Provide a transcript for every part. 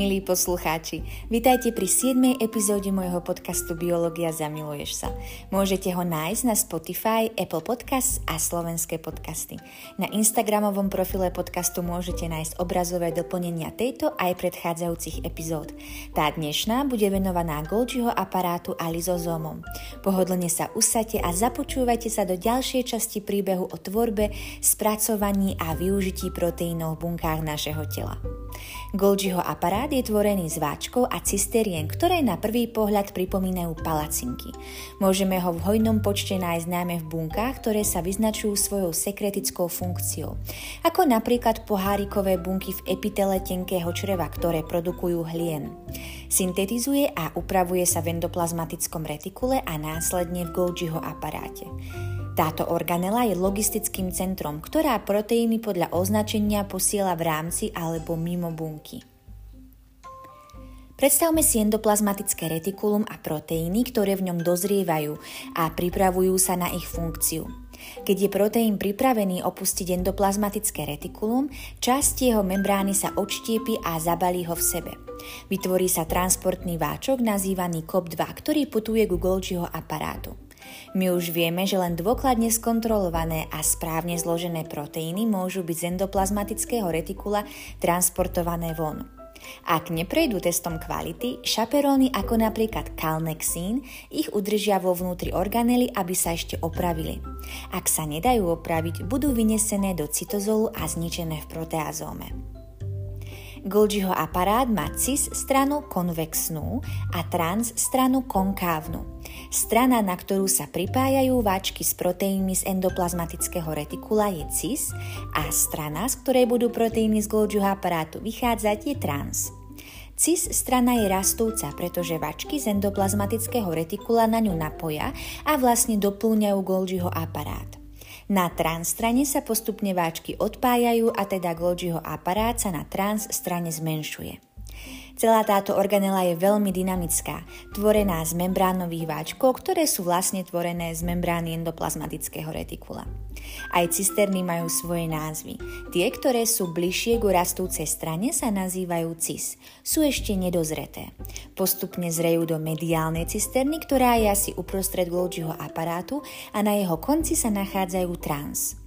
Milí poslucháči, vitajte pri 7. epizóde môjho podcastu Biológia zamiluješ sa. Môžete ho nájsť na Spotify, Apple Podcasts a slovenské podcasty. Na Instagramovom profile podcastu môžete nájsť obrazové doplnenia tejto aj predchádzajúcich epizód. Tá dnešná bude venovaná Golgiho aparátu a lizozómom. Pohodlne sa usadte a započúvajte sa do ďalšej časti príbehu o tvorbe, spracovaní a využití proteínov v bunkách našeho tela. Golgiho aparát je tvorený z váčkov a cisterien, ktoré na prvý pohľad pripomínajú palacinky. Môžeme ho v hojnom počte nájsť najmä v bunkách, ktoré sa vyznačujú svojou sekretickou funkciou, ako napríklad pohárikové bunky v epitele tenkého čreva, ktoré produkujú hlien. Syntetizuje a upravuje sa v endoplazmatickom retikule a následne v Golgiho aparáte. Táto organela je logistickým centrom, ktorá proteíny podľa označenia posiela v rámci alebo mimo bunky. Predstavme si endoplazmatické retikulum a proteíny, ktoré v ňom dozrievajú a pripravujú sa na ich funkciu. Keď je proteín pripravený opustiť endoplazmatické retikulum, časť jeho membrány sa odštiepi a zabalí ho v sebe. Vytvorí sa transportný váčok nazývaný COP2, ktorý putuje ku Golgiho aparátu. My už vieme, že len dôkladne skontrolované a správne zložené proteíny môžu byť z endoplazmatického retikula transportované von. Ak neprejdú testom kvality, šaperóny ako napríklad kalnexín ich udržia vo vnútri organely, aby sa ešte opravili. Ak sa nedajú opraviť, budú vynesené do cytozolu a zničené v proteazóme. Golgiho aparát má cis stranu konvexnú a trans stranu konkávnu. Strana, na ktorú sa pripájajú váčky s proteínmi z endoplazmatického retikula je cis a strana, z ktorej budú proteíny z Golgiho aparátu vychádzať je trans. Cis strana je rastúca, pretože vačky z endoplazmatického retikula na ňu napoja a vlastne doplňajú Golgiho aparát. Na trans strane sa postupne váčky odpájajú a teda Golgiho aparát sa na trans strane zmenšuje. Celá táto organela je veľmi dynamická, tvorená z membránových váčkov, ktoré sú vlastne tvorené z membrány endoplazmatického retikula. Aj cisterny majú svoje názvy. Tie, ktoré sú bližšie ku rastúcej strane, sa nazývajú cis. Sú ešte nedozreté. Postupne zrejú do mediálnej cisterny, ktorá je asi uprostred Golgiho aparátu a na jeho konci sa nachádzajú trans.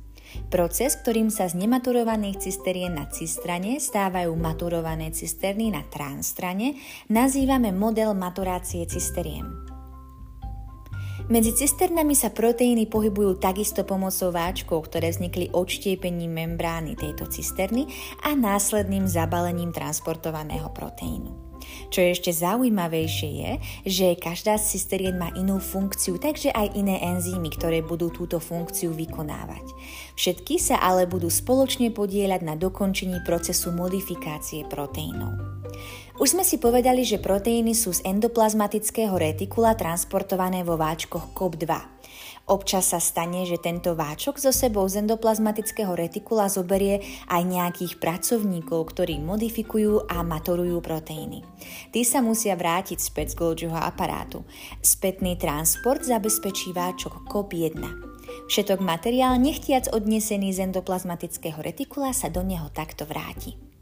Proces, ktorým sa z nematurovaných cisterien na cistrane stávajú maturované cisterny na transtrane, nazývame model maturácie cisterien. Medzi cisternami sa proteíny pohybujú takisto pomocou váčkov, ktoré vznikli odštiepením membrány tejto cisterny a následným zabalením transportovaného proteínu. Čo je ešte zaujímavejšie je, že každá z cysterien má inú funkciu, takže aj iné enzymy, ktoré budú túto funkciu vykonávať. Všetky sa ale budú spoločne podieľať na dokončení procesu modifikácie proteínov. Už sme si povedali, že proteíny sú z endoplazmatického retikula transportované vo váčkoch COP2. Občas sa stane, že tento váčok so sebou z endoplazmatického retikula zoberie aj nejakých pracovníkov, ktorí modifikujú a maturujú proteíny. Tí sa musia vrátiť späť z Golgiho aparátu. Spätný transport zabezpečí váčok COP1. Všetok materiál, nechtiac odnesený z endoplazmatického retikula, sa do neho takto vráti.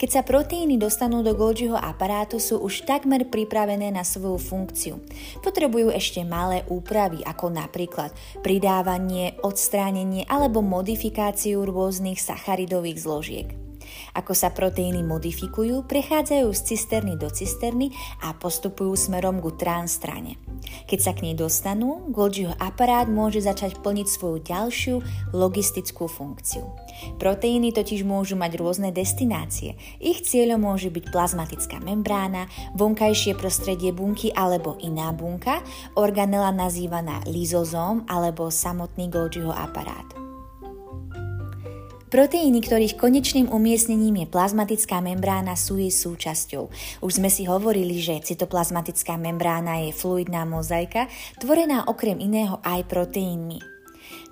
Keď sa proteíny dostanú do Golgiho aparátu, sú už takmer pripravené na svoju funkciu. Potrebujú ešte malé úpravy, ako napríklad pridávanie, odstránenie alebo modifikáciu rôznych sacharidových zložiek. Ako sa proteíny modifikujú, prechádzajú z cisterny do cisterny a postupujú smerom ku strane. Keď sa k nej dostanú, Golgiho aparát môže začať plniť svoju ďalšiu logistickú funkciu. Proteíny totiž môžu mať rôzne destinácie. Ich cieľom môže byť plazmatická membrána, vonkajšie prostredie bunky alebo iná bunka, organela nazývaná lizozóm alebo samotný Golgiho aparát. Proteíny, ktorých konečným umiestnením je plazmatická membrána, sú jej súčasťou. Už sme si hovorili, že cytoplazmatická membrána je fluidná mozaika, tvorená okrem iného aj proteínmi.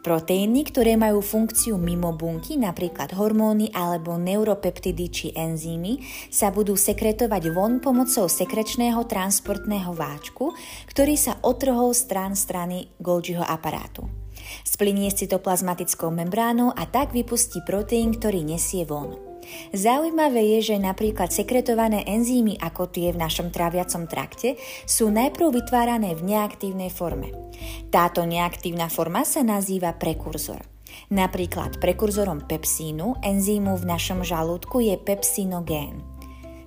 Proteíny, ktoré majú funkciu mimo bunky, napríklad hormóny alebo neuropeptidy či enzymy, sa budú sekretovať von pomocou sekrečného transportného váčku, ktorý sa otrhol strán strany Golgiho aparátu. Splinie s cytoplazmatickou membránou a tak vypustí proteín, ktorý nesie von. Zaujímavé je, že napríklad sekretované enzymy ako tie v našom tráviacom trakte sú najprv vytvárané v neaktívnej forme. Táto neaktívna forma sa nazýva prekurzor. Napríklad prekurzorom pepsínu, enzýmu v našom žalúdku je pepsinogén.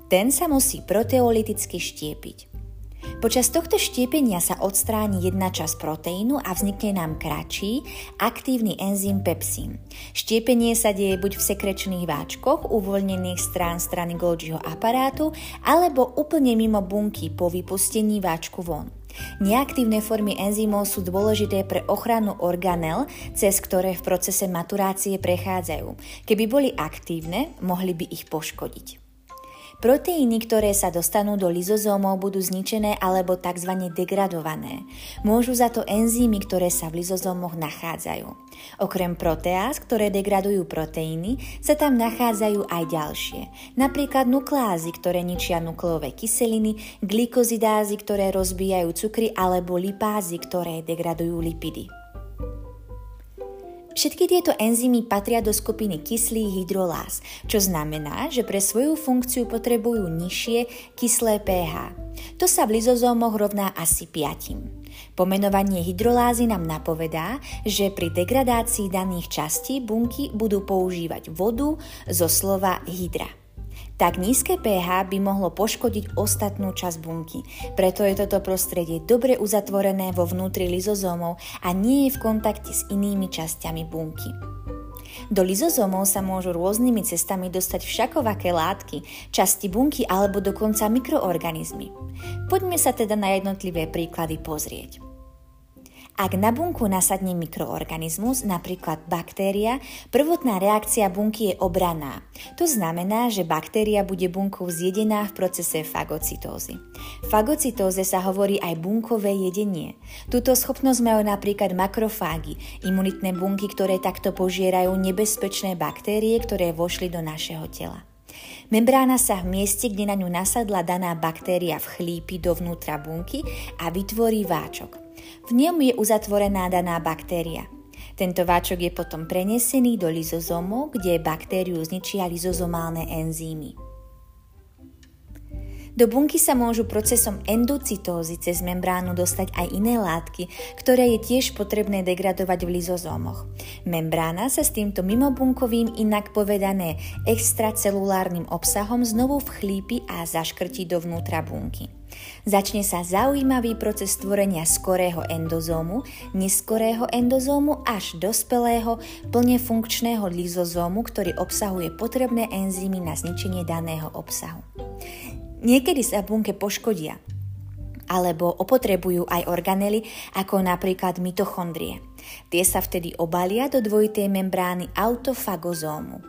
Ten sa musí proteoliticky štiepiť. Počas tohto štiepenia sa odstráni jedna časť proteínu a vznikne nám kratší, aktívny enzym pepsín. Štiepenie sa deje buď v sekrečných váčkoch, uvoľnených strán strany Golgiho aparátu, alebo úplne mimo bunky po vypustení váčku von. Neaktívne formy enzymov sú dôležité pre ochranu organel, cez ktoré v procese maturácie prechádzajú. Keby boli aktívne, mohli by ich poškodiť. Proteíny, ktoré sa dostanú do lizozómov, budú zničené alebo tzv. degradované. Môžu za to enzymy, ktoré sa v lizozómoch nachádzajú. Okrem proteáz, ktoré degradujú proteíny, sa tam nachádzajú aj ďalšie. Napríklad nukleázy, ktoré ničia nukleové kyseliny, glikozidázy, ktoré rozbíjajú cukry alebo lipázy, ktoré degradujú lipidy. Všetky tieto enzymy patria do skupiny kyslých hydroláz, čo znamená, že pre svoju funkciu potrebujú nižšie kyslé pH. To sa v lizozómoch rovná asi 5. Pomenovanie hydrolázy nám napovedá, že pri degradácii daných častí bunky budú používať vodu zo slova hydra tak nízke pH by mohlo poškodiť ostatnú časť bunky. Preto je toto prostredie dobre uzatvorené vo vnútri lizozómov a nie je v kontakte s inými časťami bunky. Do lizozómov sa môžu rôznymi cestami dostať všakovaké látky, časti bunky alebo dokonca mikroorganizmy. Poďme sa teda na jednotlivé príklady pozrieť. Ak na bunku nasadne mikroorganizmus, napríklad baktéria, prvotná reakcia bunky je obraná. To znamená, že baktéria bude bunkou zjedená v procese fagocytózy. Fagocytóze sa hovorí aj bunkové jedenie. Túto schopnosť majú napríklad makrofágy, imunitné bunky, ktoré takto požierajú nebezpečné baktérie, ktoré vošli do našeho tela. Membrána sa v mieste, kde na ňu nasadla daná baktéria vchlípi dovnútra bunky a vytvorí váčok. V ňom je uzatvorená daná baktéria. Tento váčok je potom prenesený do lizozómu, kde baktériu zničia lizozomálne enzymy. Do bunky sa môžu procesom endocytózy cez membránu dostať aj iné látky, ktoré je tiež potrebné degradovať v lizozómoch. Membrána sa s týmto mimobunkovým, inak povedané extracelulárnym obsahom znovu vchlípi a zaškrtí dovnútra bunky. Začne sa zaujímavý proces tvorenia skorého endozómu, neskorého endozómu až dospelého, plne funkčného lizozómu, ktorý obsahuje potrebné enzymy na zničenie daného obsahu. Niekedy sa bunke poškodia, alebo opotrebujú aj organely, ako napríklad mitochondrie. Tie sa vtedy obalia do dvojitej membrány autofagozómu.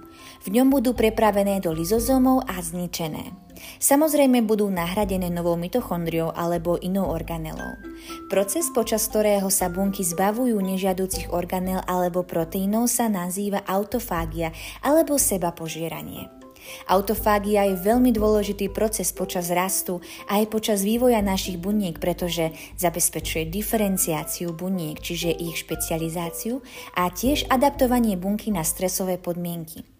V ňom budú prepravené do lizozómov a zničené. Samozrejme budú nahradené novou mitochondriou alebo inou organelou. Proces, počas ktorého sa bunky zbavujú nežiaducich organel alebo proteínov sa nazýva autofágia alebo seba požieranie. Autofágia je veľmi dôležitý proces počas rastu a aj počas vývoja našich buniek, pretože zabezpečuje diferenciáciu buniek, čiže ich špecializáciu a tiež adaptovanie bunky na stresové podmienky.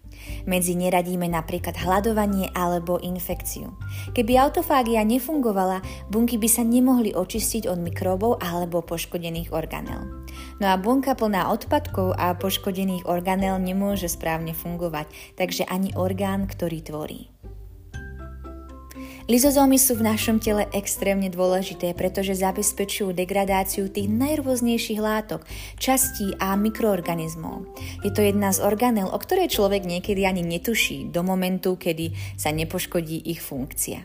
Medzi neradíme napríklad hľadovanie alebo infekciu. Keby autofágia nefungovala, bunky by sa nemohli očistiť od mikróbov alebo poškodených organel. No a bunka plná odpadkov a poškodených organel nemôže správne fungovať, takže ani orgán, ktorý tvorí. Lizozómy sú v našom tele extrémne dôležité, pretože zabezpečujú degradáciu tých najrôznejších látok, častí a mikroorganizmov. Je to jedna z organel, o ktorej človek niekedy ani netuší do momentu, kedy sa nepoškodí ich funkcia.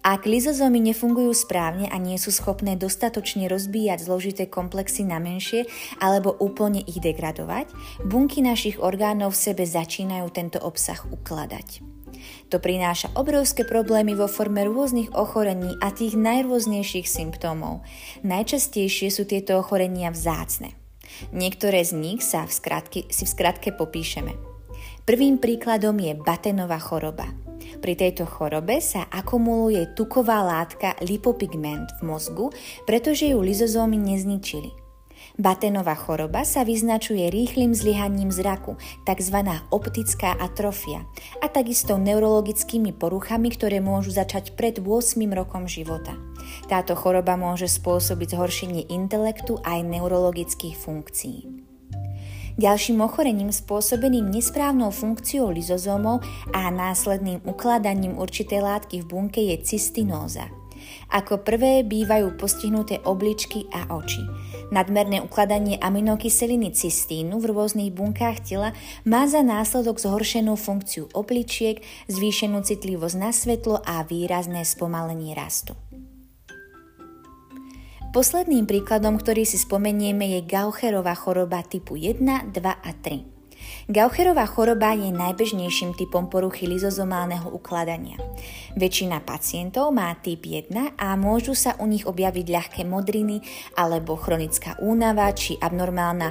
Ak lizozómy nefungujú správne a nie sú schopné dostatočne rozbíjať zložité komplexy na menšie alebo úplne ich degradovať, bunky našich orgánov v sebe začínajú tento obsah ukladať. To prináša obrovské problémy vo forme rôznych ochorení a tých najrôznejších symptómov. Najčastejšie sú tieto ochorenia vzácne. Niektoré z nich sa v skratke, si v skratke popíšeme. Prvým príkladom je Batenová choroba. Pri tejto chorobe sa akumuluje tuková látka lipopigment v mozgu, pretože ju lizozómy nezničili. Batenová choroba sa vyznačuje rýchlým zlyhaním zraku, tzv. optická atrofia, a takisto neurologickými poruchami, ktoré môžu začať pred 8 rokom života. Táto choroba môže spôsobiť zhoršenie intelektu aj neurologických funkcií. Ďalším ochorením spôsobeným nesprávnou funkciou lizozómov a následným ukladaním určitej látky v bunke je cystinóza – ako prvé bývajú postihnuté obličky a oči. Nadmerné ukladanie aminokyseliny cystínu v rôznych bunkách tela má za následok zhoršenú funkciu obličiek, zvýšenú citlivosť na svetlo a výrazné spomalenie rastu. Posledným príkladom, ktorý si spomenieme, je Gaucherová choroba typu 1, 2 a 3. Gaucherová choroba je najbežnejším typom poruchy lizozomálneho ukladania. Väčšina pacientov má typ 1 a môžu sa u nich objaviť ľahké modriny alebo chronická únava či abnormálna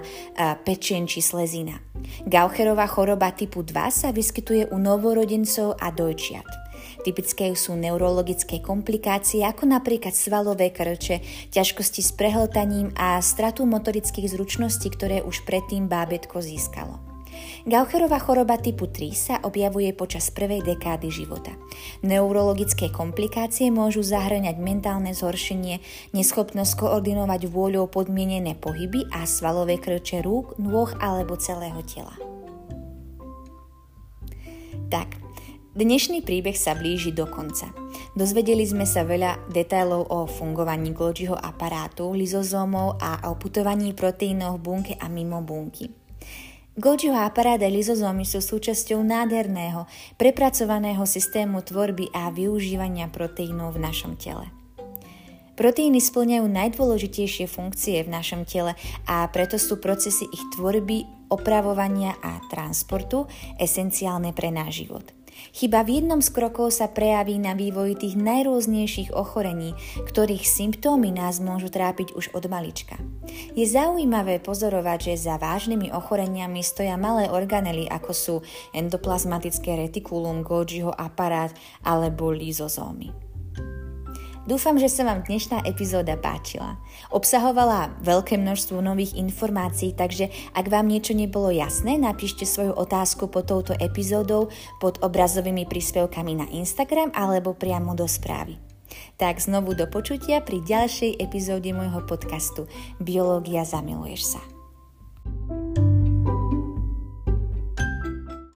pečien či slezina. Gaucherová choroba typu 2 sa vyskytuje u novorodencov a dojčiat. Typické sú neurologické komplikácie ako napríklad svalové krče, ťažkosti s prehltaním a stratu motorických zručností, ktoré už predtým bábetko získalo. Gaucherová choroba typu 3 sa objavuje počas prvej dekády života. Neurologické komplikácie môžu zahrňať mentálne zhoršenie, neschopnosť koordinovať vôľou podmienené pohyby a svalové krče rúk, nôh alebo celého tela. Tak, dnešný príbeh sa blíži do konca. Dozvedeli sme sa veľa detailov o fungovaní Golgiho aparátu, lizozómov a o putovaní proteínov v bunke a mimo bunky. Aparát a lizozómy sú súčasťou nádherného, prepracovaného systému tvorby a využívania proteínov v našom tele. Proteíny splňajú najdôležitejšie funkcie v našom tele a preto sú procesy ich tvorby, opravovania a transportu esenciálne pre náš život. Chyba v jednom z krokov sa prejaví na vývoji tých najrôznejších ochorení, ktorých symptómy nás môžu trápiť už od malička. Je zaujímavé pozorovať, že za vážnymi ochoreniami stoja malé organely, ako sú endoplazmatické retikulum, Golgiho aparát alebo lizozómy. Dúfam, že sa vám dnešná epizóda páčila. Obsahovala veľké množstvo nových informácií, takže ak vám niečo nebolo jasné, napíšte svoju otázku pod touto epizódou pod obrazovými príspevkami na Instagram alebo priamo do správy. Tak znovu do počutia pri ďalšej epizóde môjho podcastu Biológia zamiluješ sa.